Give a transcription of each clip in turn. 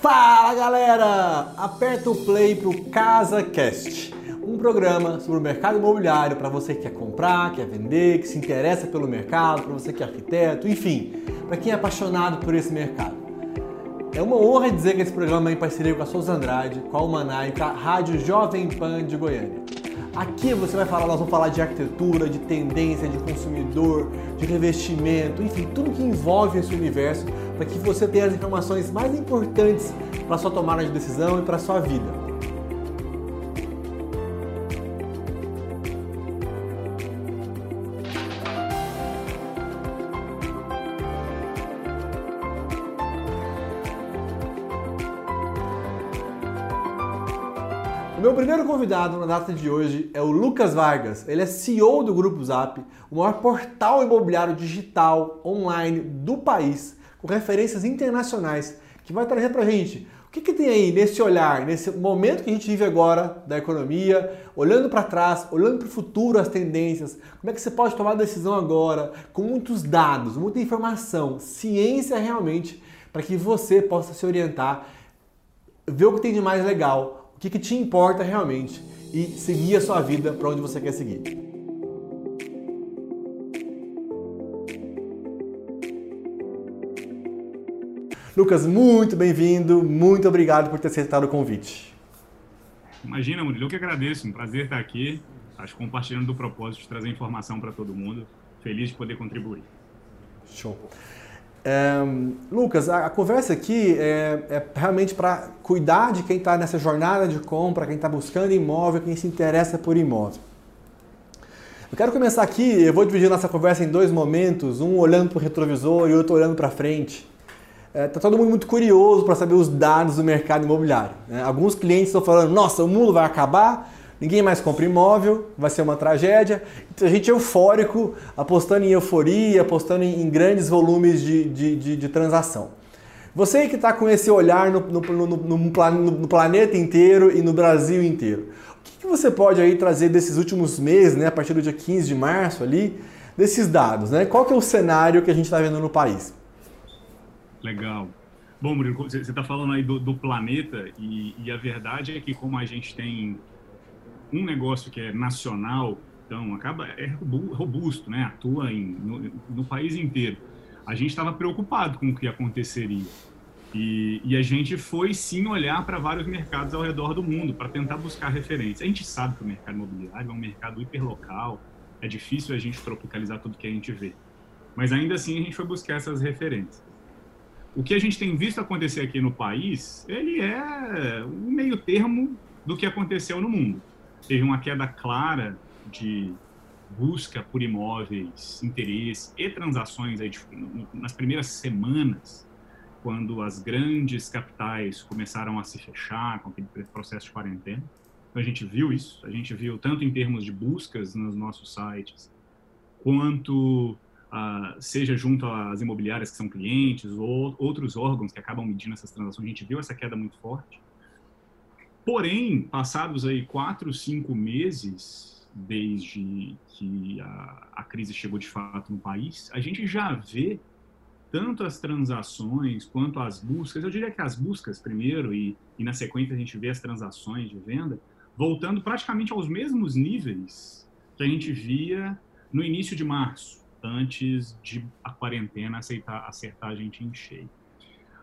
Fala galera! Aperta o play pro CasaCast, um programa sobre o mercado imobiliário para você que quer comprar, quer vender, que se interessa pelo mercado, para você que é arquiteto, enfim, para quem é apaixonado por esse mercado. É uma honra dizer que esse programa é em parceria com a Souza Andrade, com a com a Rádio Jovem Pan de Goiânia. Aqui você vai falar, nós vamos falar de arquitetura, de tendência, de consumidor, de revestimento, enfim, tudo que envolve esse universo para que você tenha as informações mais importantes para sua tomada de decisão e para sua vida. O meu primeiro convidado na data de hoje é o Lucas Vargas. Ele é CEO do Grupo Zap, o maior portal imobiliário digital online do país, com referências internacionais, que vai trazer para a gente o que, que, tem aí nesse olhar, nesse momento que a gente vive agora da economia, olhando para trás, olhando para o futuro, as tendências, como é que você pode tomar decisão agora, com muitos dados, muita informação, ciência realmente, para que você possa se orientar, ver o que tem de mais legal o que, que te importa realmente e seguir a sua vida para onde você quer seguir. Lucas, muito bem-vindo, muito obrigado por ter aceitado o convite. Imagina, Murilo, eu que agradeço, um prazer estar aqui, acho compartilhando do propósito de trazer informação para todo mundo, feliz de poder contribuir. Show. É, Lucas, a, a, conversa aqui é, é realmente para cuidar de quem está nessa jornada de compra, quem está buscando imóvel, quem se interessa por imóvel. Eu quero começar aqui, eu vou dividir nossa conversa em dois momentos, um olhando para o retrovisor e outro olhando para frente. Está é, todo mundo muito curioso para saber os dados do mercado imobiliário. Né? Alguns clientes estão falando, nossa, o mundo vai acabar, ninguém mais compra imóvel, vai ser uma tragédia. Então, a gente é eufórico, apostando em euforia, apostando em, grandes volumes de, de, de, de transação. Você que está com esse olhar no, no, no, no, planeta inteiro e no Brasil inteiro, o que, que, você pode aí trazer desses últimos meses, né, a partir do dia 15 de março ali, desses dados? Né? Qual que é o cenário que a gente está vendo no país? Legal. Bom, Murilo, você está falando aí do, do planeta e, e, a verdade é que como a gente tem um negócio que é nacional, então acaba é robusto, né? Atua em, no, no país inteiro. A gente estava preocupado com o que aconteceria. E, e, a gente foi sim olhar para vários mercados ao redor do mundo para tentar buscar referências. A gente sabe que o mercado imobiliário é um mercado hiperlocal, é difícil a gente tropicalizar tudo que a gente vê. Mas ainda assim a gente foi buscar essas referências. O que a gente tem visto acontecer aqui no país, ele é um meio termo do que aconteceu no mundo teve uma queda clara de busca por imóveis, interesse e transações aí, nas primeiras semanas, quando as grandes capitais começaram a se fechar com aquele processo de quarentena. Então, a gente viu isso, a gente viu tanto em termos de buscas nos nossos sites, quanto seja junto às imobiliárias que são clientes ou outros órgãos que acabam medindo essas transações, a gente viu essa queda muito forte. Porém, passados aí quatro, cinco meses desde que a, a crise chegou de fato no país, a gente já vê tanto as transações quanto as buscas, eu diria que as buscas primeiro e, e na sequência a gente vê as transações de venda, voltando praticamente aos mesmos níveis que a gente via no início de março, antes de a quarentena aceitar, acertar a gente em cheio.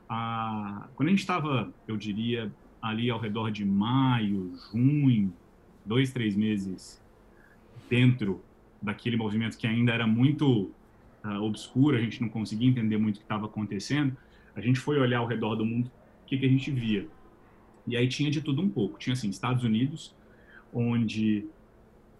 Ah, quando a gente estava, eu diria, ali ao redor de maio, junho, dois, três meses dentro daquele movimento que ainda era muito uh, obscuro, a gente não conseguia entender muito o que estava acontecendo, a gente foi olhar ao redor do mundo, o que, que a gente via? E aí tinha de tudo um pouco. Tinha, assim, Estados Unidos, onde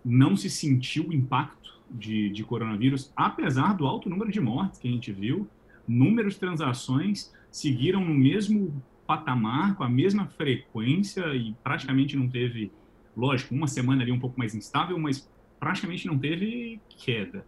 não se sentiu o impacto de, de coronavírus, apesar do alto número de mortes que a gente viu, números de transações seguiram no mesmo patamar, com a mesma frequência e praticamente não teve, lógico, uma semana ali um pouco mais instável, mas praticamente não teve queda.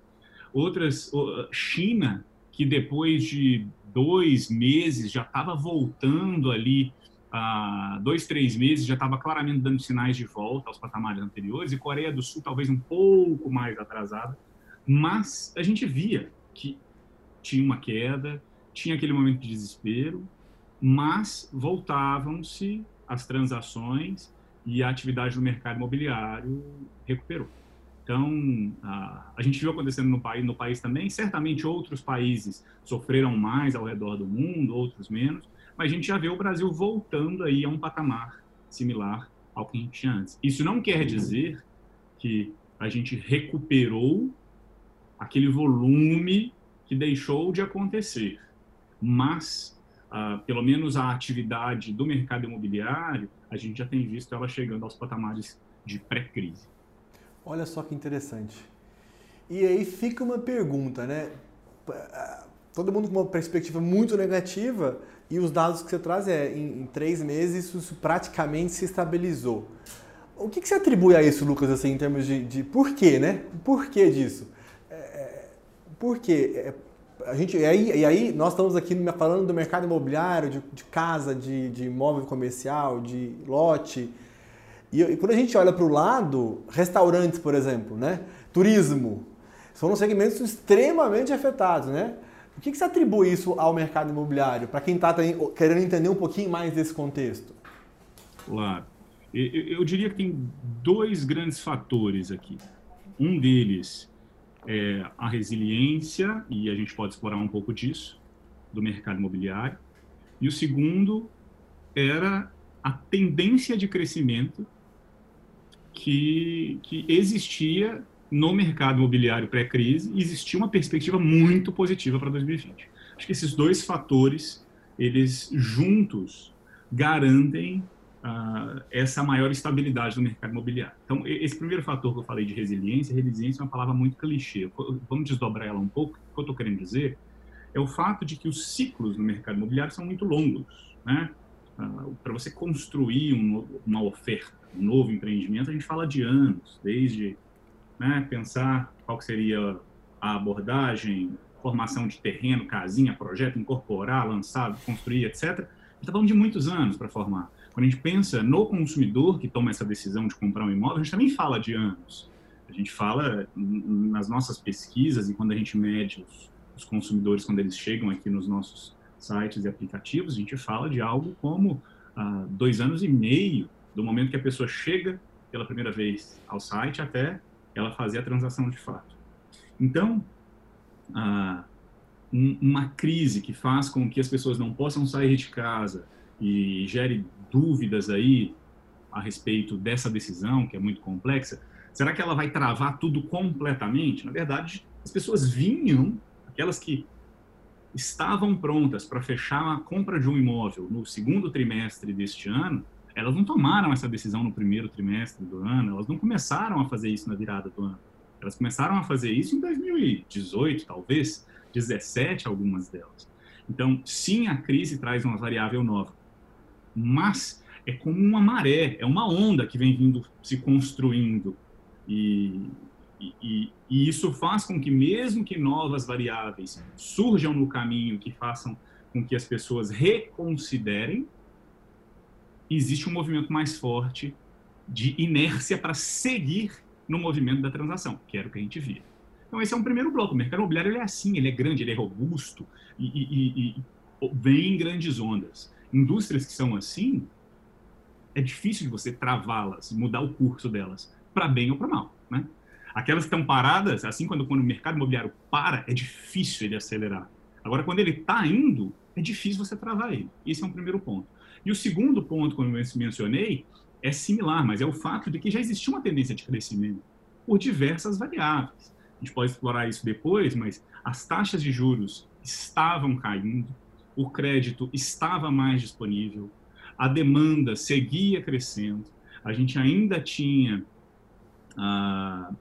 Outras, China, que depois de dois meses já estava voltando ali, a dois, três meses já estava claramente dando sinais de volta aos patamares anteriores, e Coreia do Sul talvez um pouco mais atrasada, mas a gente via que tinha uma queda, tinha aquele momento de desespero, mas voltavam-se as transações e a atividade do mercado imobiliário recuperou. Então, a, a gente viu acontecendo no país, no país também, certamente outros países sofreram mais ao redor do mundo, outros menos, mas a gente já vê o Brasil voltando aí a um patamar similar ao que a gente tinha antes. Isso não quer dizer que a gente recuperou aquele volume que deixou de acontecer, mas uh, pelo menos a atividade do mercado imobiliário, a gente já tem visto ela chegando aos patamares de pré-crise. Olha só que interessante. E aí fica uma pergunta, né? Todo mundo com uma perspectiva muito negativa e os dados que você traz é em, em três meses isso praticamente se estabilizou. O que, que você atribui a isso, Lucas, assim, em termos de, de porquê, né? Por que disso? É, é por quê? É, a gente, e, aí, e aí nós estamos aqui falando do mercado imobiliário, de, de casa, de, de imóvel comercial, de lote, e, e quando a gente olha para o lado, restaurantes, por exemplo, né? turismo, são segmentos extremamente afetados, né? O que, que se atribui isso ao mercado imobiliário, para quem está querendo entender um pouquinho mais desse contexto? Claro. Eu, diria que tem dois grandes fatores aqui. Um deles é a resiliência, e a gente pode explorar um pouco disso, do mercado imobiliário. E o segundo era a tendência de crescimento que, que existia no mercado imobiliário pré-crise existia uma perspectiva muito positiva para 2020. Acho que esses dois fatores, eles juntos garantem uh, essa maior estabilidade do mercado imobiliário. Então, esse primeiro fator que eu falei de resiliência, resiliência é uma palavra muito clichê. Vamos desdobrar ela um pouco. O que eu estou querendo dizer é o fato de que os ciclos no mercado imobiliário são muito longos. Né? Uh, para você construir um, uma oferta um novo empreendimento, a gente fala de anos, desde né, pensar qual seria a abordagem, formação de terreno, casinha, projeto, incorporar, lançar, construir, etc. A gente está falando de muitos anos para formar. Quando a gente pensa no consumidor que toma essa decisão de comprar um imóvel, a gente também fala de anos. A gente fala nas nossas pesquisas e quando a gente mede os, os consumidores, quando eles chegam aqui nos nossos sites e aplicativos, a gente fala de algo como ah, dois anos e meio do momento que a pessoa chega pela primeira vez ao site até ela fazer a transação de fato. Então, ah, um, uma crise que faz com que as pessoas não possam sair de casa e gere dúvidas aí a respeito dessa decisão, que é muito complexa, será que ela vai travar tudo completamente? Na verdade, as pessoas vinham, aquelas que estavam prontas para fechar a compra de um imóvel no segundo trimestre deste ano, elas não tomaram essa decisão no primeiro trimestre do ano, elas não começaram a fazer isso na virada do ano. Elas começaram a fazer isso em 2018, talvez, 17 algumas delas. Então, sim, a crise traz uma variável nova, mas é como uma maré, é uma onda que vem vindo se construindo e, e, e isso faz com que mesmo que novas variáveis surjam no caminho que façam com que as pessoas reconsiderem existe um movimento mais forte de inércia para seguir no movimento da transação, que era o que a gente via. Então, esse é um primeiro bloco. O mercado imobiliário é assim, ele é grande, ele é robusto e, e, e, e vem em grandes ondas. Indústrias que são assim, é difícil de você travá-las, mudar o curso delas, para bem ou para mal. Né? Aquelas que estão paradas, assim, quando, quando o mercado imobiliário para, é difícil ele acelerar. Agora, quando ele está indo, é difícil você travar ele. Esse é um primeiro ponto. E o segundo ponto, como eu mencionei, é similar, mas é o fato de que já existia uma tendência de crescimento por diversas variáveis. A gente pode explorar isso depois, mas as taxas de juros estavam caindo, o crédito estava mais disponível, a demanda seguia crescendo, a gente ainda tinha ah,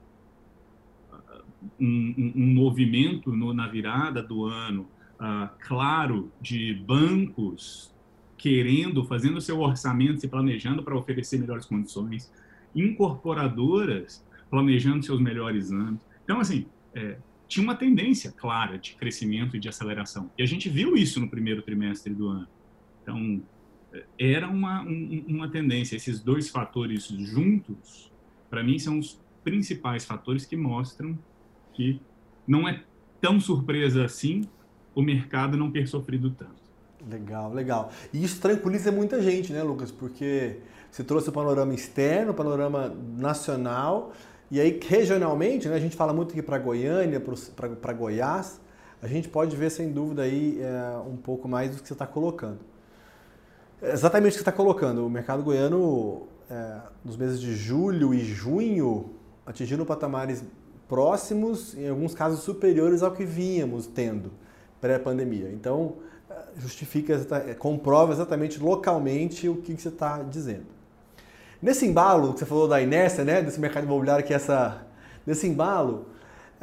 um, um, movimento no, na virada do ano ah, claro de bancos querendo, fazendo seu orçamento, se planejando para oferecer melhores condições, incorporadoras planejando seus melhores anos. Então, assim, é, tinha uma tendência clara de crescimento e de aceleração. E a gente viu isso no primeiro trimestre do ano. Então, é, era uma, um, uma tendência. Esses dois fatores juntos, para mim, são os principais fatores que mostram que não é tão surpresa assim o mercado não ter sofrido tanto. Legal, legal. E isso tranquiliza muita gente, né, Lucas? Porque você trouxe o panorama externo, o panorama nacional, e aí regionalmente, né, a gente fala muito aqui para Goiânia, para Goiás, a gente pode ver sem dúvida aí é, um pouco mais do que você está colocando. Exatamente o que você está colocando. O mercado goiano, é, nos meses de julho e junho, atingindo patamares próximos, em alguns casos superiores ao que vínhamos tendo pré-pandemia. Então, é, justifica, é, comprova exatamente localmente o que você está dizendo. Nesse embalo que você falou da inércia, né, desse mercado imobiliário que é essa, nesse embalo,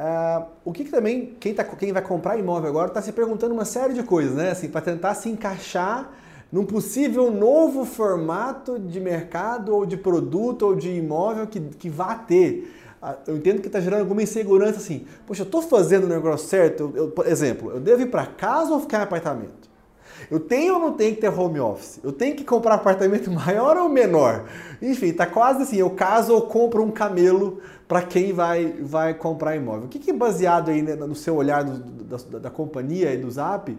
uh, o que, que, também quem, tá, quem vai comprar imóvel agora está se perguntando uma série de coisas, né, assim, para tentar se encaixar num possível novo formato de mercado ou de produto ou de imóvel que, que vá ter. Ah, eu entendo que está gerando alguma insegurança assim. Poxa, eu estou fazendo o negócio certo? Eu, eu, por exemplo, eu devo ir para casa ou ficar em apartamento? Eu tenho ou não tenho que ter home office? Eu tenho que comprar apartamento maior ou menor? Enfim, tá quase assim, eu caso ou compro um camelo para quem vai, vai comprar imóvel. O que, que é baseado aí né, no seu olhar do, da, da companhia e do Zap,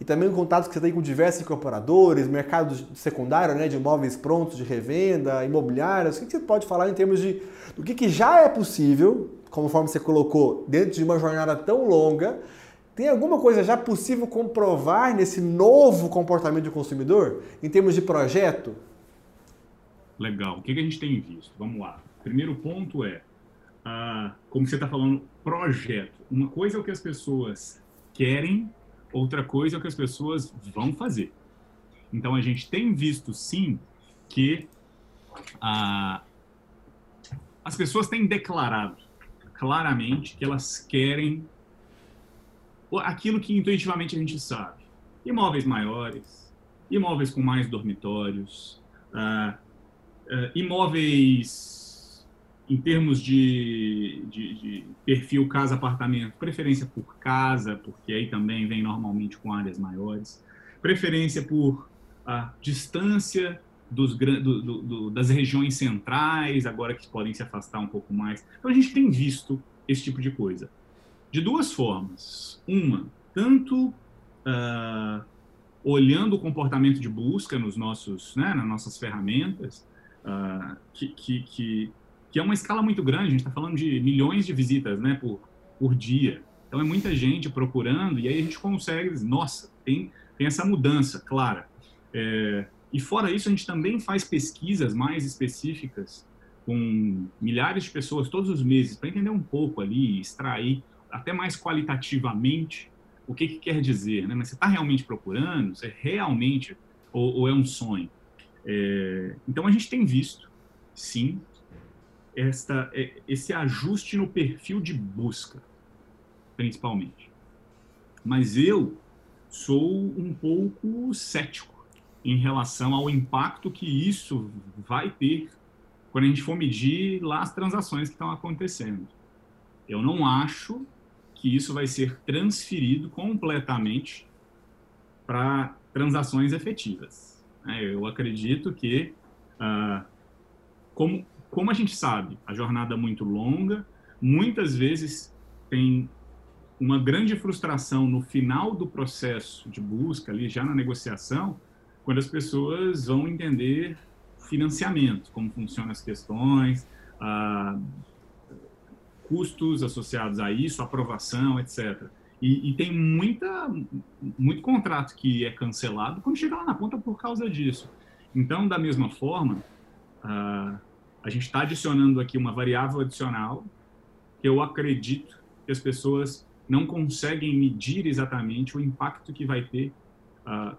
e também o contato que você tem com diversos incorporadores, mercado secundário né, de imóveis prontos de revenda, imobiliários, o que você pode falar em termos de do que, que já é possível, conforme você colocou, dentro de uma jornada tão longa, tem alguma coisa já possível comprovar nesse novo comportamento do consumidor, em termos de projeto? Legal. O que, a gente tem visto? Vamos lá. Primeiro ponto é, ah, como você está falando, projeto. Uma coisa é o que as pessoas querem outra coisa é o que as pessoas vão fazer. Então a gente tem visto sim que ah, as pessoas têm declarado claramente que elas querem aquilo que intuitivamente a gente sabe: imóveis maiores, imóveis com mais dormitórios, ah, ah, imóveis em termos de, de, de perfil casa-apartamento, preferência por casa, porque aí também vem normalmente com áreas maiores, preferência por a distância dos, do, do, do, das regiões centrais, agora que podem se afastar um pouco mais. Então a gente tem visto esse tipo de coisa. De duas formas. Uma, tanto uh, olhando o comportamento de busca nos nossos, né, nas nossas ferramentas, uh, que, que, que que é uma escala muito grande, a gente está falando de milhões de visitas né, por, por dia. Então é muita gente procurando, e aí a gente consegue, nossa, tem, tem essa mudança clara. É, e fora isso, a gente também faz pesquisas mais específicas com milhares de pessoas todos os meses para entender um pouco ali, extrair até mais qualitativamente o que, que quer dizer, né? Mas você está realmente procurando? Você realmente ou, ou é um sonho? É, então a gente tem visto, sim, esta, é, esse ajuste no perfil de busca, principalmente. Mas eu sou um pouco cético em relação ao impacto que isso vai ter quando a gente for medir lá as transações que estão acontecendo. Eu não acho que isso vai ser transferido completamente para transações efetivas. Né? Eu acredito que, uh, como como a gente sabe, a jornada é muito longa, muitas vezes tem uma grande frustração no final do processo de busca, ali já na negociação, quando as pessoas vão entender financiamento, como funcionam as questões, ah, custos associados a isso, aprovação, etc. E, e, tem muita, muito contrato que é cancelado quando chega lá na ponta por causa disso. Então, da mesma forma, ah, a gente está adicionando aqui uma variável adicional que eu acredito que as pessoas não conseguem medir exatamente o impacto que vai ter uh,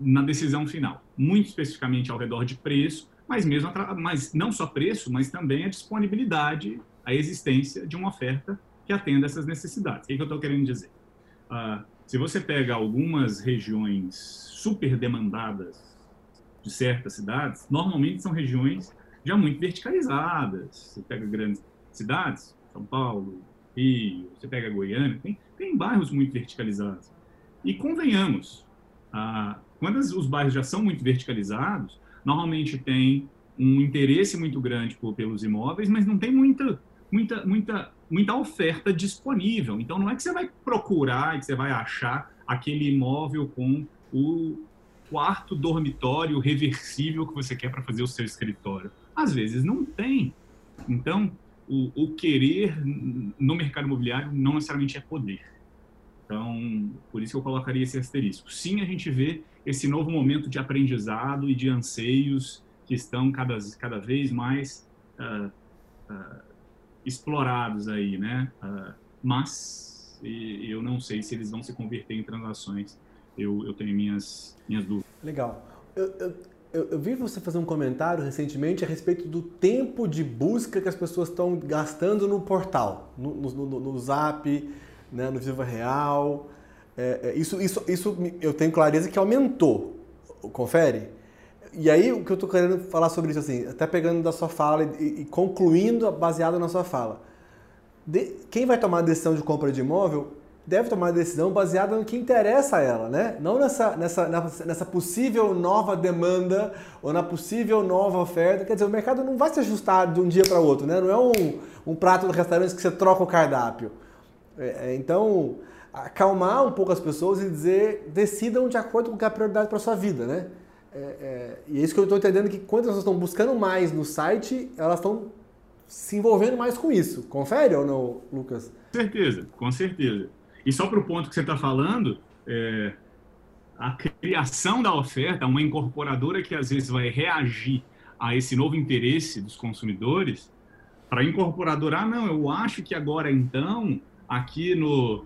na decisão final, muito especificamente ao redor de preço, mas mesmo mas não só preço, mas também a disponibilidade, a existência de uma oferta que atenda essas necessidades. O que, é que eu estou querendo dizer? Uh, se você pega algumas regiões super demandadas de certas cidades, normalmente são regiões já muito verticalizadas. Você pega grandes cidades, São Paulo, Rio, você pega Goiânia, tem, tem bairros muito verticalizados. E convenhamos, ah, quando os bairros já são muito verticalizados, normalmente tem um interesse muito grande por, pelos imóveis, mas não tem muita, muita, muita, muita oferta disponível. Então, não é que você vai procurar e que você vai achar aquele imóvel com o quarto dormitório reversível que você quer para fazer o seu escritório. Às vezes não tem. Então, o, o, querer no mercado imobiliário não necessariamente é poder. Então, por isso que eu colocaria esse asterisco. Sim, a gente vê esse novo momento de aprendizado e de anseios que estão cada, cada vez mais uh, uh, explorados aí, né? Uh, mas eu não sei se eles vão se converter em transações. Eu, eu tenho minhas, minhas dúvidas. Legal. Eu, eu, eu, eu, vi você fazer um comentário recentemente a respeito do tempo de busca que as pessoas estão gastando no portal, no, no, no, no Zap, né, no Viva Real. É, é, isso, isso, isso eu tenho clareza que aumentou. Confere? E aí o que eu estou querendo falar sobre isso, assim, até pegando da sua fala e, e concluindo baseado na sua fala. De, quem vai tomar a decisão de compra de imóvel deve tomar a decisão baseada no que interessa a ela, né? Não nessa, nessa, nessa possível nova demanda ou na possível nova oferta. Quer dizer, o mercado não vai se ajustar de um dia para outro, né? Não é um, um prato do restaurante que você troca o cardápio. É, é, então, acalmar um pouco as pessoas e dizer, decidam de acordo com o que é a prioridade para sua vida, né? É, é, e é isso que eu estou entendendo que quando as pessoas estão buscando mais no site, elas estão se envolvendo mais com isso. Confere ou não, Lucas? Com certeza, com certeza. E só para o ponto que você está falando, é, a criação da oferta, uma incorporadora que às vezes vai reagir a esse novo interesse dos consumidores, para incorporadora, ah, não, eu acho que agora então, aqui no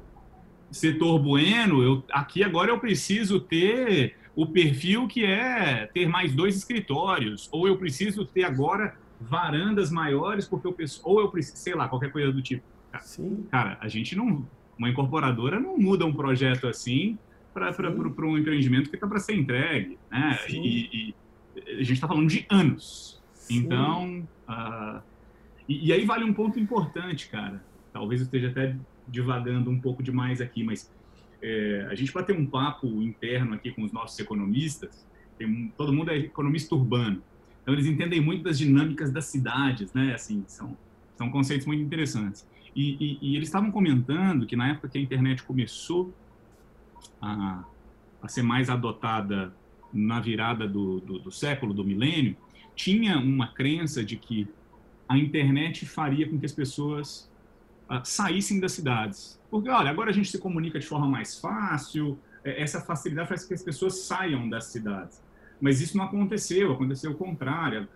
setor bueno, eu, aqui agora eu preciso ter o perfil que é ter mais dois escritórios, ou eu preciso ter agora varandas maiores porque eu ou eu preciso, sei lá, qualquer coisa do tipo. Sim. Cara, a gente não uma incorporadora não muda um projeto assim para um empreendimento que está para ser entregue, né? E, e, a gente está falando de anos. Sim. Então, uh, e, e, aí vale um ponto importante, cara. Talvez eu esteja até divagando um pouco demais aqui, mas é, a gente vai ter um papo interno aqui com os nossos economistas. Tem, todo mundo é economista urbano, então eles entendem muito das dinâmicas das cidades, né? Assim, são são conceitos muito interessantes. E, e, e eles estavam comentando que na época que a internet começou a, a ser mais adotada na virada do, do, do século, do milênio, tinha uma crença de que a internet faria com que as pessoas saíssem das cidades. Porque, olha, agora a gente se comunica de forma mais fácil, é, essa facilidade faz com que as pessoas saiam das cidades. Mas isso não aconteceu, aconteceu o contrário.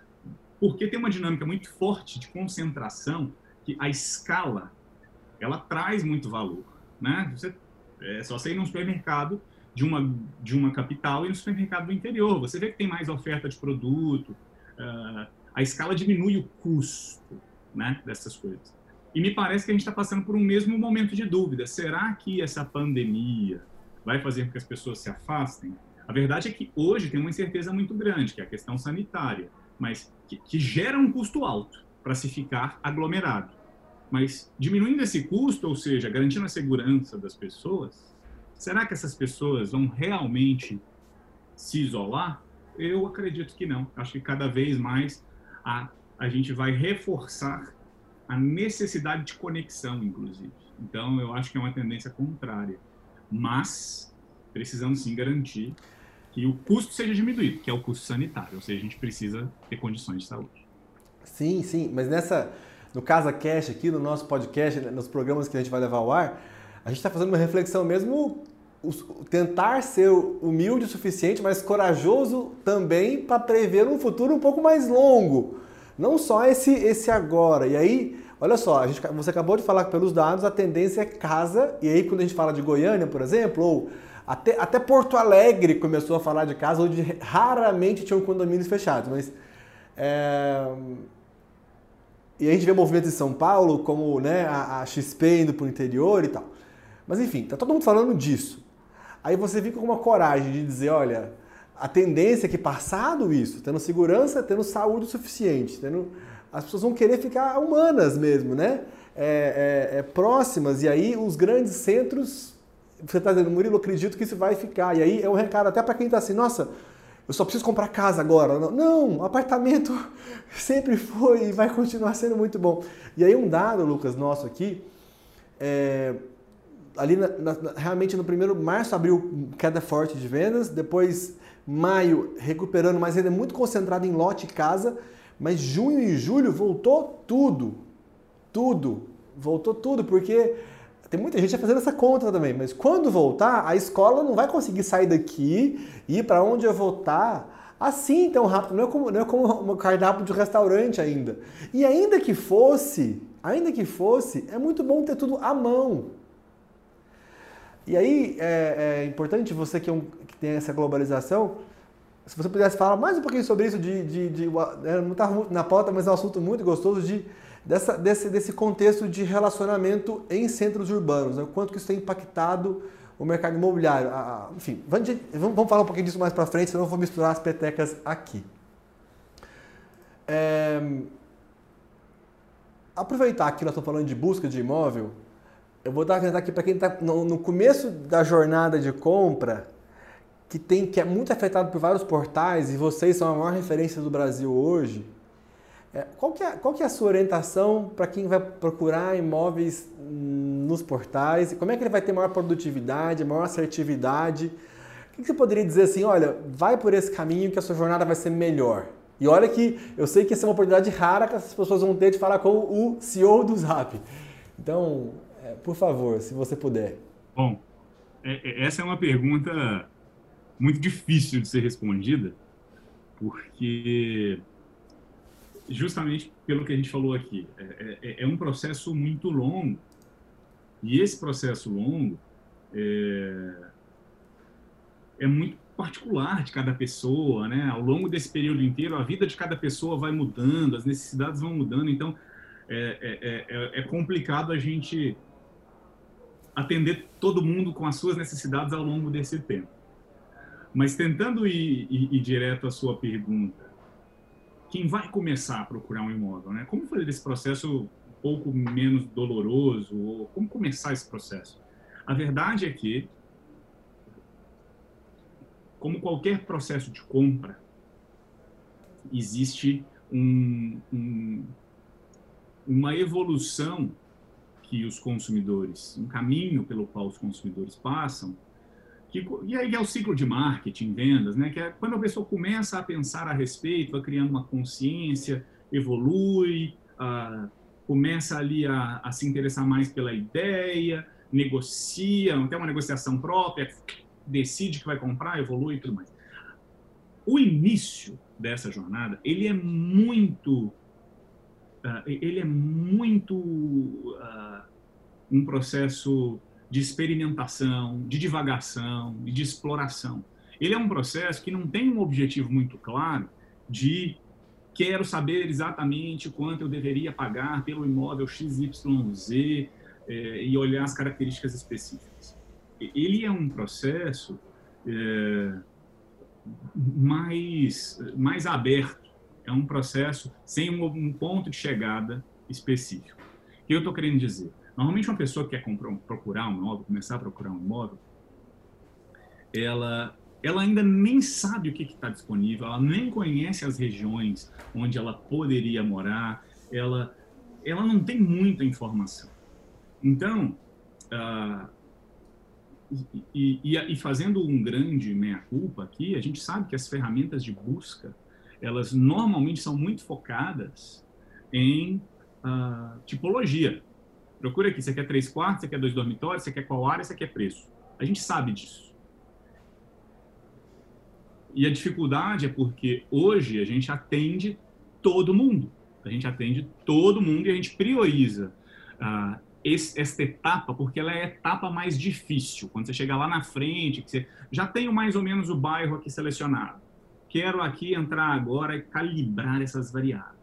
Porque tem uma dinâmica muito forte de concentração que a escala ela traz muito valor, né? Você, é só você ir num supermercado de uma de uma capital e no supermercado do interior, você vê que tem mais oferta de produto, uh, a escala diminui o custo, né? Dessas coisas. E me parece que a gente está passando por um mesmo momento de dúvida. Será que essa pandemia vai fazer com que as pessoas se afastem? A verdade é que hoje tem uma incerteza muito grande, que é a questão sanitária, mas que, que gera um custo alto para se ficar aglomerado. Mas diminuindo esse custo, ou seja, garantindo a segurança das pessoas, será que essas pessoas vão realmente se isolar? Eu acredito que não. Acho que cada vez mais a, a gente vai reforçar a necessidade de conexão, inclusive. Então, eu acho que é uma tendência contrária. Mas precisamos sim garantir que o custo seja diminuído, que é o custo sanitário, ou seja, a gente precisa ter condições de saúde. Sim, sim, mas nessa no Casa Cash aqui, no nosso podcast, né, nos programas que a gente vai levar ao ar, a gente está fazendo uma reflexão mesmo, tentar ser humilde o suficiente, mas corajoso também para prever um futuro um pouco mais longo. Não só esse, esse agora. E aí, olha só, gente, você acabou de falar que pelos dados a tendência é casa, e aí quando a gente fala de Goiânia, por exemplo, ou até, até Porto Alegre começou a falar de casa, onde raramente tinham condomínios fechados, mas... É, e a gente vê movimentos em São Paulo, como né, a, a XP indo para o interior e tal. Mas enfim, tá todo mundo falando disso. Aí você fica com uma coragem de dizer, olha, a tendência é que passado isso, tendo segurança, tendo saúde suficiente, tendo, as pessoas vão querer ficar humanas mesmo, né? É, é, é, próximas, e aí os grandes centros, você está dizendo, Murilo, acredito que isso vai ficar. E aí é um recado até para quem está assim, nossa, eu só preciso comprar casa agora. Não, apartamento sempre foi e vai continuar sendo muito bom. E aí um dado, Lucas, nosso aqui, é, ali na, na, realmente no primeiro março abriu queda forte de vendas, depois maio recuperando, mas ainda muito concentrado em lote e casa, mas junho e julho voltou tudo, tudo, voltou tudo, porque tem muita gente fazendo essa conta também, mas quando voltar, a escola não vai conseguir sair daqui e ir para onde eu vou estar assim tão rápido, não é como, não é como um cardápio de restaurante ainda. E ainda que fosse, ainda que fosse, é muito bom ter tudo à mão. E aí é, é importante você que, é um, tem essa globalização, se você pudesse falar mais um pouquinho sobre isso, de, de, de é, não na pauta, mas é um assunto muito gostoso de dessa, desse, desse contexto de relacionamento em centros urbanos, né? o quanto que isso tem impactado o mercado imobiliário. Ah, enfim, vamos, vamos falar um pouquinho disso mais para frente, senão eu vou misturar as petecas aqui. É, aproveitar que nós estamos falando de busca de imóvel, eu vou dar aqui para quem está no, no, começo da jornada de compra, que, tem, que é muito afetado por vários portais, e vocês são a maior referência do Brasil hoje. É, qual, que é, qual que é a sua orientação para quem vai procurar imóveis nos portais? Como é que ele vai ter maior produtividade, maior assertividade? O que, que você poderia dizer assim, olha, vai por esse caminho que a sua jornada vai ser melhor? E olha que eu sei que essa é uma oportunidade rara que as pessoas vão ter de falar com o CEO do Zap. Então, é, por favor, se você puder. Bom, é, essa é uma pergunta muito difícil de ser respondida, porque justamente pelo que a gente falou aqui, é, é, é um processo muito longo. E esse processo longo é, é, muito particular de cada pessoa, né? Ao longo desse período inteiro, a vida de cada pessoa vai mudando, as necessidades vão mudando, então é, é, é, é complicado a gente atender todo mundo com as suas necessidades ao longo desse tempo. Mas tentando ir, ir, ir direto à sua pergunta, quem vai começar a procurar um imóvel, né? Como fazer esse processo um pouco menos doloroso? Ou como começar esse processo? A verdade é que, como qualquer processo de compra, existe um, um, uma evolução que os consumidores, um caminho pelo qual os consumidores passam, que, e aí é o ciclo de marketing, vendas, né? Que é quando a pessoa começa a pensar a respeito, vai criando uma consciência, evolui, uh, começa ali a, a, se interessar mais pela ideia, negocia, tem uma negociação própria, decide que vai comprar, evolui e tudo mais. O início dessa jornada, ele é muito, uh, ele é muito uh, um processo de experimentação, de divagação e de exploração. Ele é um processo que não tem um objetivo muito claro de quero saber exatamente quanto eu deveria pagar pelo imóvel XYZ é, e olhar as características específicas. Ele é um processo é, mais, mais aberto, é um processo sem um, um ponto de chegada específico. O que eu estou querendo dizer? Normalmente, uma pessoa que quer comprar, procurar um imóvel, começar a procurar um imóvel, ela, ela ainda nem sabe o que está disponível, ela nem conhece as regiões onde ela poderia morar, ela, ela não tem muita informação. Então, uh, e, e, e, fazendo um grande meia-culpa aqui, a gente sabe que as ferramentas de busca, elas normalmente são muito focadas em uh, tipologia. Procura aqui, você quer três quartos, você quer dois dormitórios, você quer qual área, você quer preço. A gente sabe disso. E a dificuldade é porque hoje a gente atende todo mundo. A gente atende todo mundo e a gente prioriza uh, esse, essa etapa porque ela é a etapa mais difícil. Quando você chega lá na frente, que você já tenho mais ou menos o bairro aqui selecionado. Quero aqui entrar agora e calibrar essas variáveis.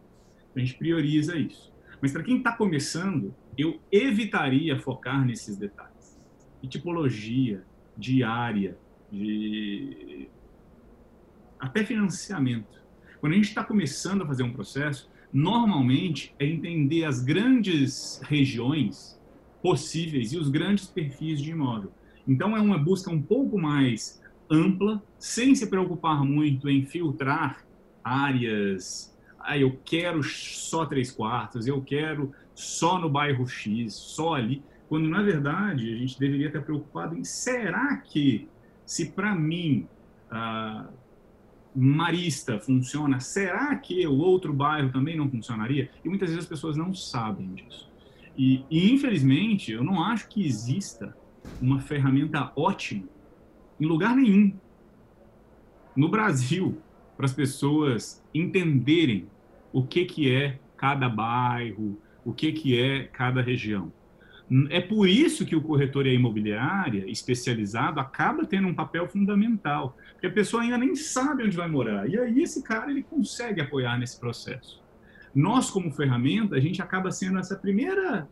A gente prioriza isso. Mas para quem está começando, eu evitaria focar nesses detalhes. De tipologia, de área, de até financiamento. Quando a gente está começando a fazer um processo, normalmente é entender as grandes regiões possíveis e os grandes perfis de imóvel. Então é uma busca um pouco mais ampla, sem se preocupar muito em filtrar áreas. Ah, eu quero só três quartos, eu quero só no bairro X, só ali. quando na verdade a gente deveria estar preocupado em será que se para mim a Marista funciona, será que o outro bairro também não funcionaria? E muitas vezes as pessoas não sabem disso. E, e infelizmente eu não acho que exista uma ferramenta ótima em lugar nenhum no Brasil para as pessoas entenderem o que que é cada bairro, o que que é cada região. É por isso que o corretor e a imobiliária especializado acaba tendo um papel fundamental, porque a pessoa ainda nem sabe onde vai morar. E aí esse cara ele consegue apoiar nesse processo. Nós como ferramenta, a gente acaba sendo essa primeira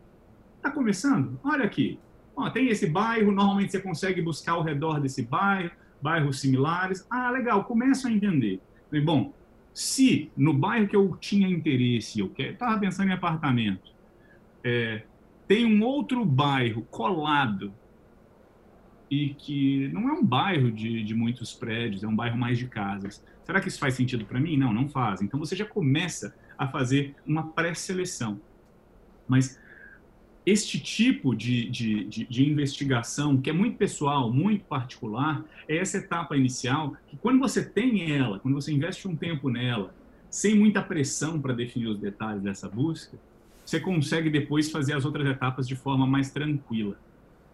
Está começando? Olha aqui. Ó, tem esse bairro, normalmente você consegue buscar ao redor desse bairro, bairros similares. Ah, legal, começa a entender. Bom, se no bairro que eu tinha interesse, eu estava pensando em apartamento, é, tem um outro bairro colado e que não é um bairro de, de muitos prédios, é um bairro mais de casas. Será que isso faz sentido para mim? Não, não faz. Então você já começa a fazer uma pré-seleção. Mas este tipo de, de, de, de, investigação, que é muito pessoal, muito particular, é essa etapa inicial, que quando você tem ela, quando você investe um tempo nela, sem muita pressão para definir os detalhes dessa busca, você consegue depois fazer as outras etapas de forma mais tranquila.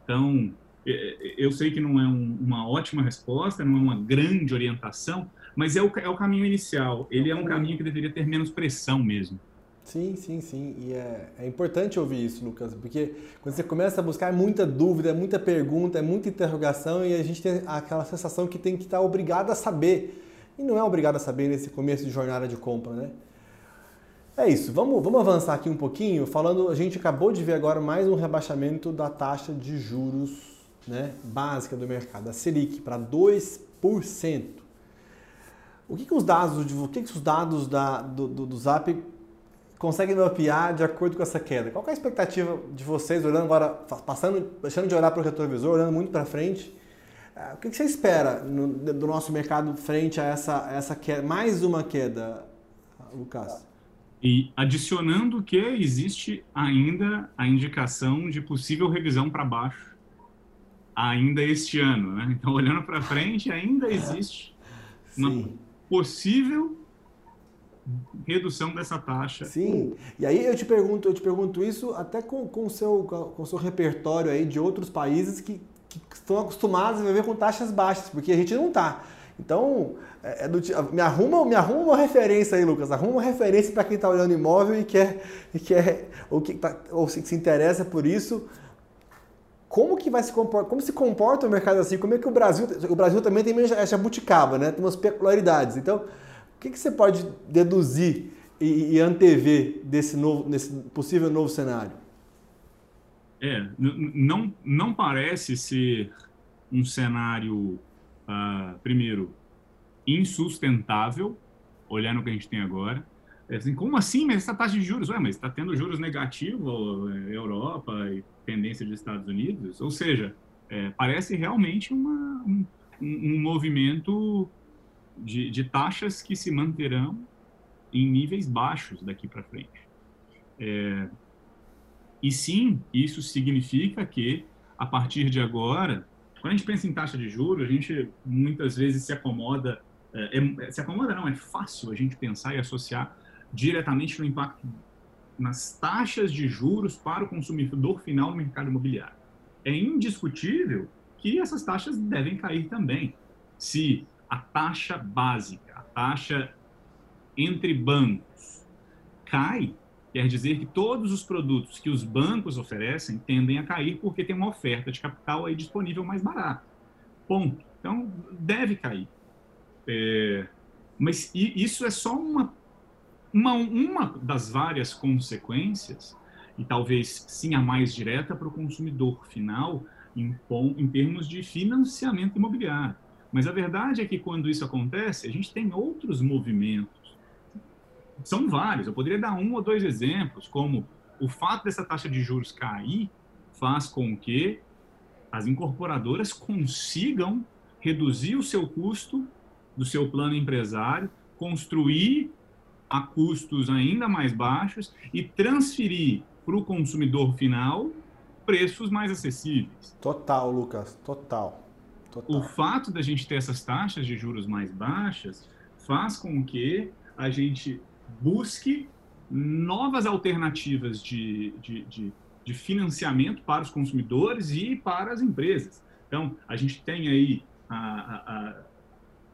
Então, é, eu sei que não é um, uma ótima resposta, não é uma grande orientação, mas é o, é o caminho inicial. Ele é um caminho que deveria ter menos pressão mesmo. Sim, sim, sim. E é, é importante ouvir isso, Lucas, porque quando você começa a buscar é muita dúvida, é muita pergunta, é muita interrogação e a gente tem aquela sensação que tem que estar obrigado a saber. E não é obrigado a saber nesse começo de jornada de compra, né? É isso, vamos, vamos avançar aqui um pouquinho, falando, a gente acabou de ver agora mais um rebaixamento da taxa de juros né, básica do mercado, a Selic, para 2%. O que, que os dados, o que, que os dados da, do, do, do Zap conseguem mapear de acordo com essa queda? Qual é a expectativa de vocês, olhando agora, passando, deixando de olhar para o retrovisor, olhando muito para frente? Ah, o que você espera no, do nosso mercado frente a essa, essa queda, mais uma queda, Lucas? E adicionando que existe ainda a indicação de possível revisão para baixo ainda este ano, né? Então, olhando para frente, ainda existe Sim. uma possível redução dessa taxa. Sim. E aí eu te pergunto, eu te pergunto isso até com o seu, com seu repertório aí de outros países que, que estão acostumados a viver com taxas baixas, porque a gente não está. Então, é, é do, me, arruma, me arruma uma referência aí, Lucas. Arruma uma referência para quem está olhando imóvel e quer, e quer ou, que tá, ou se, se interessa por isso. Como que vai se comportar? Como se comporta o mercado assim? Como é que o Brasil. O Brasil também tem a jabuticaba, né? Tem umas peculiaridades. Então, que, que você pode deduzir e, e antever desse, novo, possível novo cenário? É, não, não parece ser um cenário, uh, primeiro, insustentável, olhando o que a gente tem agora. É assim, como assim? Mas essa taxa de juros, ué, mas está tendo juros negativos, é, Europa e tendência dos Estados Unidos. Ou seja, é, parece realmente uma, um, um movimento de, de taxas que se manterão em níveis baixos daqui para frente. É, e sim, isso significa que, a partir de agora, quando a gente pensa em taxa de juros, a gente muitas vezes se acomoda, é, é, se acomoda não, é fácil a gente pensar e associar diretamente no impacto nas taxas de juros para o consumidor final no mercado imobiliário. É indiscutível que essas taxas devem cair também. Se a taxa básica, a taxa entre bancos, cai, quer dizer que todos os produtos que os bancos oferecem tendem a cair porque tem uma oferta de capital aí disponível mais barata. Ponto. Então, deve cair. É, mas isso é só uma, uma, uma das várias consequências, e talvez sim a mais direta para o consumidor final, em, em termos de financiamento imobiliário. Mas a verdade é que quando isso acontece, a gente tem outros movimentos. São vários. Eu poderia dar um ou dois exemplos, como o fato dessa taxa de juros cair faz com que as incorporadoras consigam reduzir o seu custo do seu plano empresário, construir a custos ainda mais baixos e transferir para o consumidor final preços mais acessíveis. Total, Lucas, total. Total. O fato da gente ter essas taxas de juros mais baixas faz com que a gente busque novas alternativas de, de, de, de financiamento para os consumidores e para as empresas. Então, a gente tem aí a, a, a,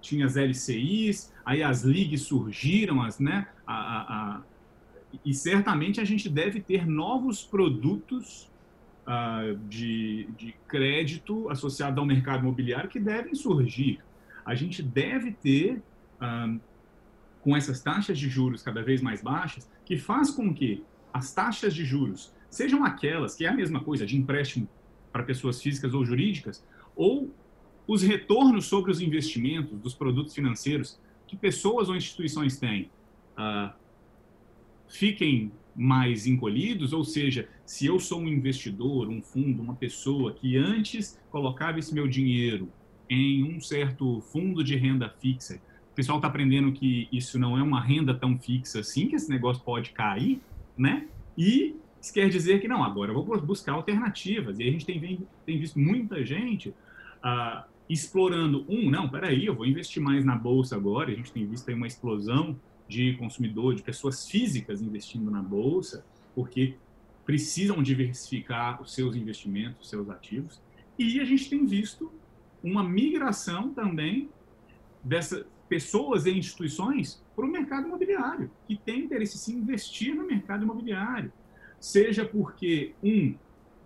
tinha as LCIs, aí as ligas surgiram, as, né, e certamente a gente deve ter novos produtos de, de crédito associado ao mercado imobiliário que devem surgir. A gente deve ter, uh, com essas taxas de juros cada vez mais baixas, que faz com que as taxas de juros sejam aquelas, que é a mesma coisa, de empréstimo para pessoas físicas ou jurídicas, ou os retornos sobre os investimentos dos produtos financeiros que pessoas ou instituições têm uh, fiquem mais encolhidos, ou seja, se eu sou um investidor, um fundo, uma pessoa que antes colocava esse meu dinheiro em um certo fundo de renda fixa, o pessoal está aprendendo que isso não é uma renda tão fixa assim, que esse negócio pode cair, né? E isso quer dizer que não, agora eu vou buscar alternativas. E a gente tem, tem visto muita gente uh, explorando, um, não, peraí, eu vou investir mais na bolsa agora, a gente tem visto aí uma explosão de consumidor, de pessoas físicas investindo na bolsa, porque precisam diversificar os seus investimentos, os seus ativos. E a gente tem visto uma migração também dessas pessoas e instituições para o mercado imobiliário, que tem interesse em investir no mercado imobiliário. Seja porque, um,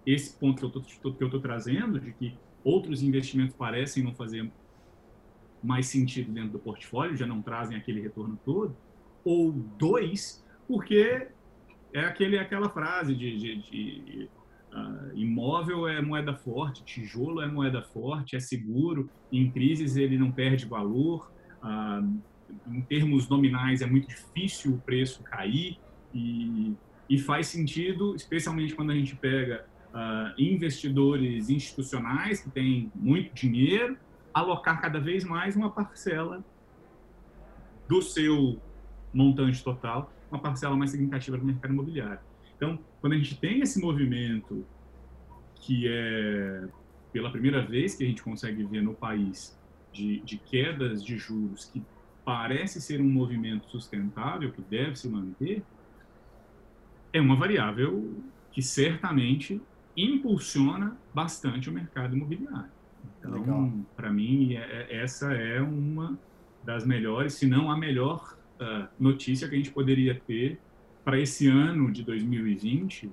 esse ponto que eu estou trazendo, de que outros investimentos parecem não fazer mais sentido dentro do portfólio, já não trazem aquele retorno todo, ou dois, porque é aquele, aquela frase de, de, de uh, imóvel é moeda forte, tijolo é moeda forte, é seguro, em crises ele não perde valor, uh, em termos nominais é muito difícil o preço cair e, e faz sentido, especialmente quando a gente pega uh, investidores institucionais que têm muito dinheiro, alocar cada vez mais uma parcela do seu montante total, uma parcela mais significativa do mercado imobiliário. Então, quando a gente tem esse movimento que é pela primeira vez que a gente consegue ver no país de, de quedas de juros que parece ser um movimento sustentável, que deve se manter, é uma variável que certamente impulsiona bastante o mercado imobiliário. Então, para mim, é, é, essa é uma das melhores, se não a melhor uh, notícia que a gente poderia ter para esse ano de 2020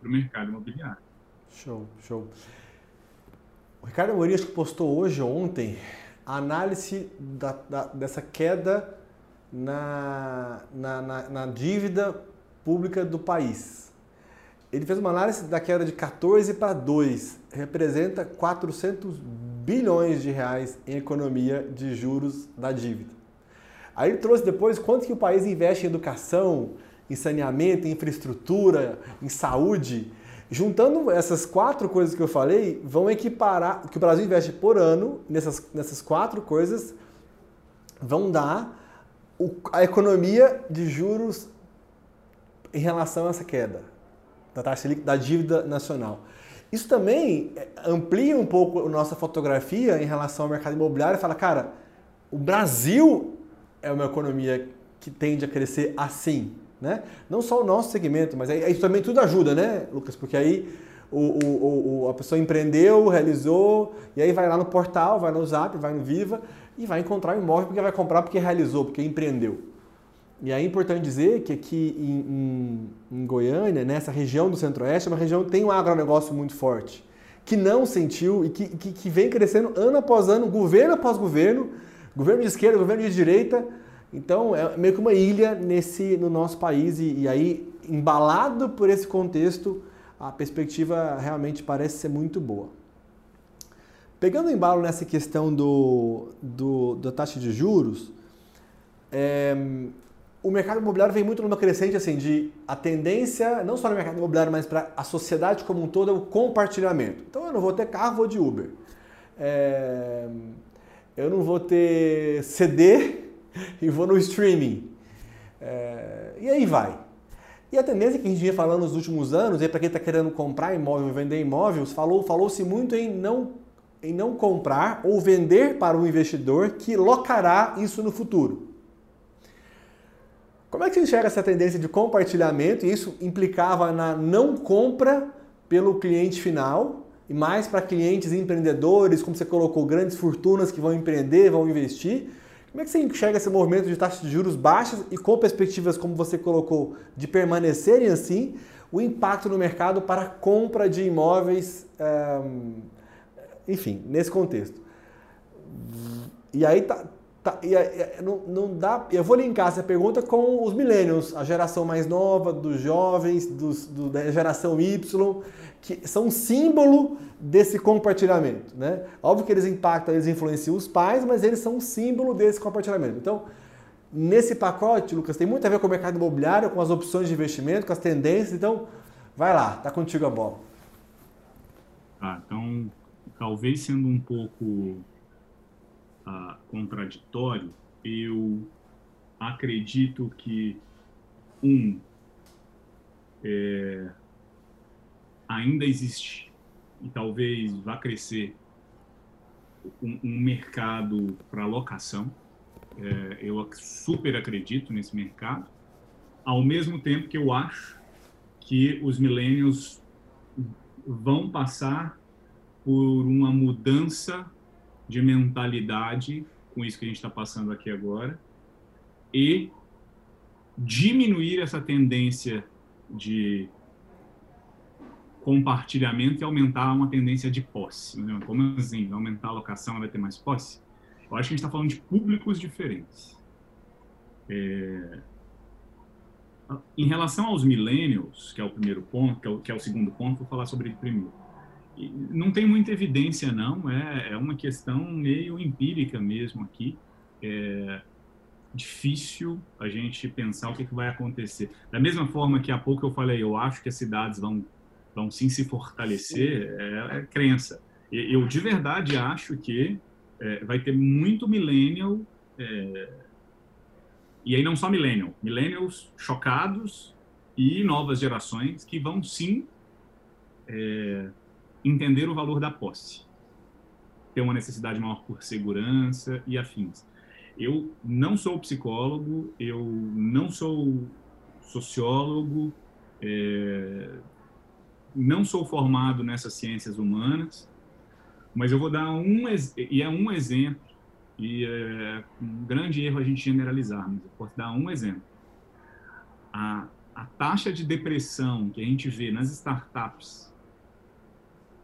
para o mercado imobiliário. Show, show. O Ricardo Morias que postou hoje, ontem, a análise da, da, dessa queda na, na, na, na dívida pública do país ele fez uma análise da queda de 14 para 2, representa 400 bilhões de reais em economia de juros da dívida. Aí ele trouxe depois quanto que o país investe em educação, em saneamento, em infraestrutura, em saúde. Juntando essas quatro coisas que eu falei, vão equiparar, que o Brasil investe por ano, nessas, nessas quatro coisas, vão dar a economia de juros em relação a essa queda da taxa da dívida nacional. Isso também é, amplia um pouco a nossa fotografia em relação ao mercado imobiliário e fala, cara, o Brasil é uma economia que tende a crescer assim, né? Não só o nosso segmento, mas aí, aí também tudo ajuda, né, Lucas? Porque aí o, o, o, a pessoa empreendeu, realizou, e aí vai lá no portal, vai no Zap, vai no Viva e vai encontrar um imóvel porque vai comprar porque realizou, porque empreendeu. E aí é importante dizer que aqui em, em, em Goiânia, nessa região do Centro-Oeste, é uma região que tem um agronegócio muito forte, que não sentiu e que, que, que vem crescendo ano após ano, governo após governo, governo de esquerda, governo de direita. Então é meio que uma ilha nesse, no nosso país e, e aí, embalado por esse contexto, a perspectiva realmente parece ser muito boa. Pegando embalo nessa questão do, do, da taxa de juros, é, o mercado imobiliário vem muito numa crescente assim de a tendência, não só no mercado imobiliário, mas para a sociedade como um todo, é o compartilhamento. Então eu não vou ter carro, vou de Uber. É, eu não vou ter CD e vou no streaming. É, e aí vai. E a tendência que a gente vinha falando nos últimos anos, para quem está querendo comprar imóvel e vender imóveis, falou, falou-se muito em não, em não comprar ou vender para um investidor que locará isso no futuro. Como é que você enxerga essa tendência de compartilhamento? E isso implicava na não compra pelo cliente final e mais para clientes empreendedores, como você colocou, grandes fortunas que vão empreender, vão investir. Como é que você enxerga esse movimento de taxas de juros baixas e com perspectivas, como você colocou, de permanecerem assim, o impacto no mercado para a compra de imóveis, enfim, nesse contexto? E aí tá, tá e, e, não, não dá. Eu vou linkar essa pergunta com os millennials, a geração mais nova, dos jovens, dos, do, da geração Y, que são símbolo desse compartilhamento. Né? Óbvio que eles impactam, eles influenciam os pais, mas eles são um símbolo desse compartilhamento. Então, nesse pacote, Lucas, tem muito a ver com o mercado imobiliário, com as opções de investimento, com as tendências. Então, vai lá, tá contigo a bola. Tá, então, talvez sendo um pouco uh, contraditório, eu acredito que, um, é, ainda existe e talvez vá crescer um, um mercado para locação. É, eu super acredito nesse mercado, ao mesmo tempo que eu acho que os millennials vão passar por uma mudança de mentalidade com isso que a gente está passando aqui agora e diminuir essa tendência de compartilhamento e aumentar uma tendência de posse. Né? Como assim? Aumentar a alocação, vai ter mais posse? Eu acho que a gente está falando de públicos diferentes. É... Em relação aos millennials, que é o primeiro ponto, que é o, que é o segundo ponto, vou falar sobre ele primeiro. Não tem muita evidência, não, é, é uma questão meio empírica mesmo aqui. É difícil a gente pensar o que, que vai acontecer. Da mesma forma que há pouco eu falei, eu acho que as cidades vão vão sim se fortalecer é, é crença. Eu de verdade acho que é, vai ter muito millennial é, e aí não só millennial, millennials chocados e novas gerações que vão sim é, entender o valor da posse, ter uma necessidade maior por segurança e afins. Eu não sou psicólogo, eu não sou sociólogo, é, não sou formado nessas ciências humanas, mas eu vou dar um e é um exemplo e é um grande erro a gente generalizar, mas eu posso dar um exemplo. A, a taxa de depressão que a gente vê nas startups,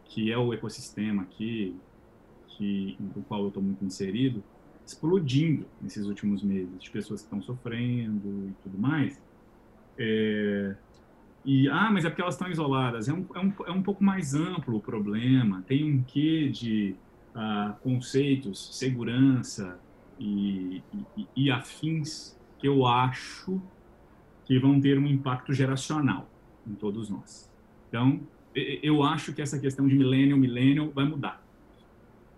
que é o ecossistema aqui, que, no qual eu estou muito inserido, explodindo nesses últimos meses, de pessoas que estão sofrendo e tudo mais, é, e, ah, mas é porque elas estão isoladas. É um, é um, é um pouco mais amplo o problema. Tem um quê de uh, conceitos, segurança e, e, e afins que eu acho que vão ter um impacto geracional em todos nós. Então, eu acho que essa questão de milênio, milênio vai mudar.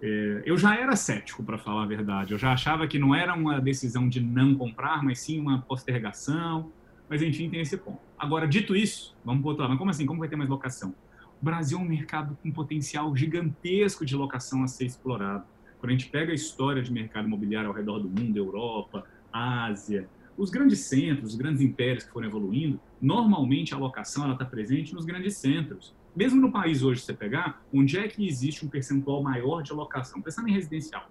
É, eu já era cético, para falar a verdade. Eu já achava que não era uma decisão de não comprar, mas sim uma postergação. Mas, enfim, tem esse ponto. Agora, dito isso, vamos para outro. Mas como assim? Como vai ter mais locação? O Brasil é um mercado com potencial gigantesco de locação a ser explorado. Quando a gente pega a história de mercado imobiliário ao redor do mundo, Europa, Ásia, os grandes centros, os grandes impérios que foram evoluindo, normalmente a locação está presente nos grandes centros. Mesmo no país hoje, você pegar, onde é que existe um percentual maior de locação? Pensando em residencial.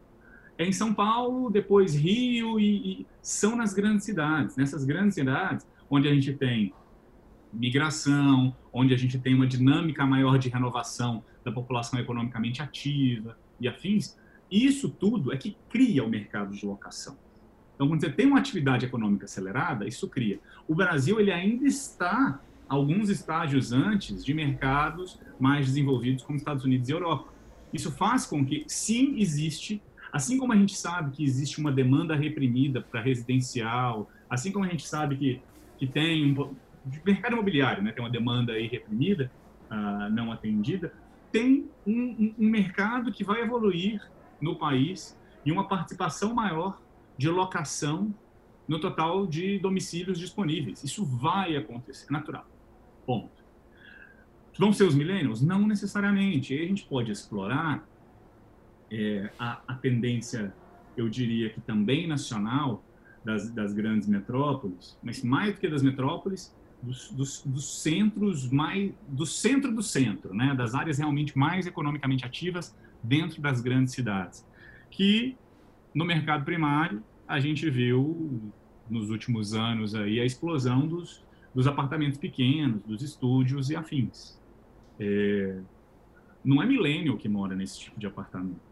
É em São Paulo, depois Rio e, e são nas grandes cidades. Nessas grandes cidades, onde a gente tem migração, onde a gente tem uma dinâmica maior de renovação da população economicamente ativa e afins, isso tudo é que cria o mercado de locação. Então, quando você tem uma atividade econômica acelerada, isso cria. O Brasil ele ainda está alguns estágios antes de mercados mais desenvolvidos como Estados Unidos e Europa. Isso faz com que, sim, existe, assim como a gente sabe que existe uma demanda reprimida para residencial, assim como a gente sabe que, que tem um, mercado imobiliário, né, tem uma demanda aí reprimida, uh, não atendida, tem um, um, mercado que vai evoluir no país e uma participação maior de locação no total de domicílios disponíveis. Isso vai acontecer, é natural. Ponto. Vão ser os millennials? Não necessariamente. E a gente pode explorar é, a, a, tendência, eu diria que também nacional, das, das, grandes metrópoles, mas mais do que das metrópoles, dos, dos, dos, centros mais do centro do centro, né, das áreas realmente mais economicamente ativas dentro das grandes cidades, que no mercado primário a gente viu nos últimos anos aí a explosão dos, dos apartamentos pequenos, dos estúdios e afins. É, não é milênio que mora nesse tipo de apartamento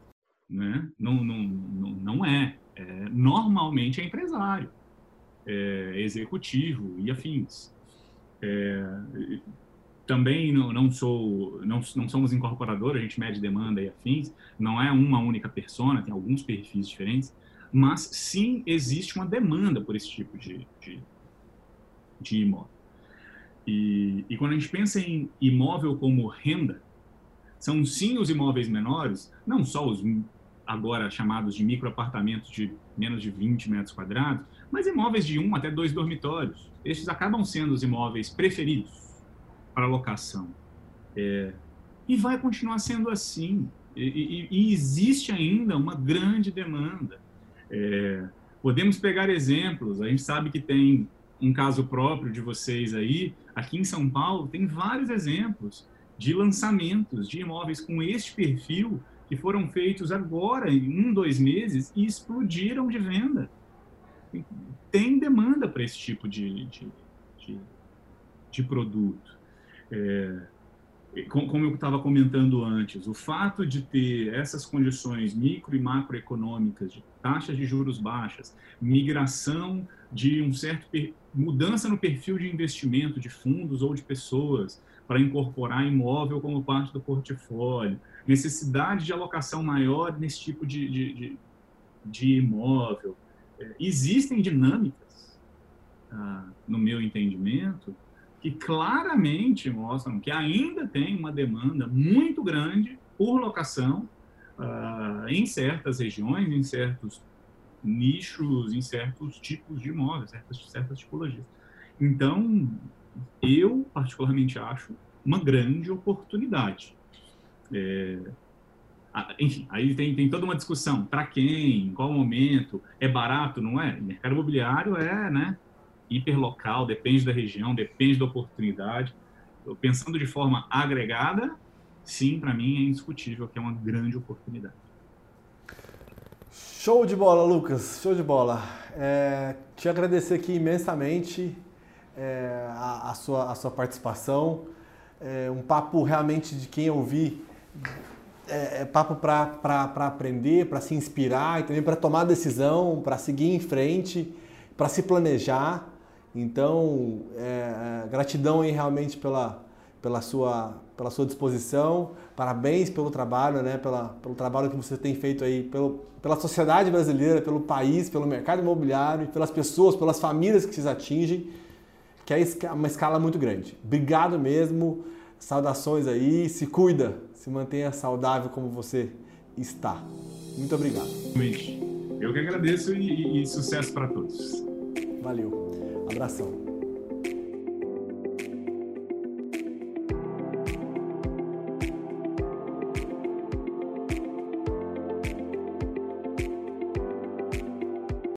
né? Não, não, não, não é. é. Normalmente é empresário, é executivo e afins. É, também não, não sou, não, não somos incorporadores, a gente mede demanda e afins. Não é uma única persona, tem alguns perfis diferentes, mas sim existe uma demanda por esse tipo de, de, de imóvel. E, e quando a gente pensa em imóvel como renda, são sim os imóveis menores, não só os agora chamados de microapartamentos de menos de 20 metros quadrados, mas imóveis de um até dois dormitórios. Estes acabam sendo os imóveis preferidos para locação. É, e vai continuar sendo assim. E, e, e existe ainda uma grande demanda. É, podemos pegar exemplos, a gente sabe que tem um caso próprio de vocês aí. Aqui em São Paulo, tem vários exemplos de lançamentos de imóveis com este perfil que foram feitos agora, em um, dois meses, e explodiram de venda. Tem demanda para esse tipo de, de, de, de produto. É, como eu estava comentando antes, o fato de ter essas condições micro e macroeconômicas, de taxas de juros baixas, migração de um certo mudança no perfil de investimento de fundos ou de pessoas para incorporar imóvel como parte do portfólio, necessidade de alocação maior nesse tipo de, de, de, de imóvel. É, existem dinâmicas, ah, no meu entendimento, que claramente mostram que ainda tem uma demanda muito grande por locação ah, em certas regiões, em certos nichos, em certos tipos de imóveis, certas, certas tipologias. Então, eu particularmente acho uma grande oportunidade. É, enfim, aí tem, tem toda uma discussão, para quem, em qual momento, é barato, não é? Mercado imobiliário é, né, hiperlocal, depende da região, depende da oportunidade. Pensando de forma agregada, sim, para mim é indiscutível que é uma grande oportunidade. Show de bola, Lucas, show de bola. É, te agradecer aqui imensamente é, a, a, sua, a sua participação. É, um papo realmente de quem ouvir é, é papo para aprender, para se inspirar e também para tomar decisão, para seguir em frente, para se planejar. Então, é, é, gratidão aí realmente pela, pela, sua, pela sua disposição, parabéns pelo trabalho, né, pela, pelo trabalho que você tem feito aí pelo, pela sociedade brasileira, pelo país, pelo mercado imobiliário, pelas pessoas, pelas famílias que vocês atingem, que é uma escala muito grande. Obrigado mesmo. Saudações aí, se cuida, se mantenha saudável como você está. Muito obrigado. Eu que agradeço e, e sucesso para todos. Valeu. Abração.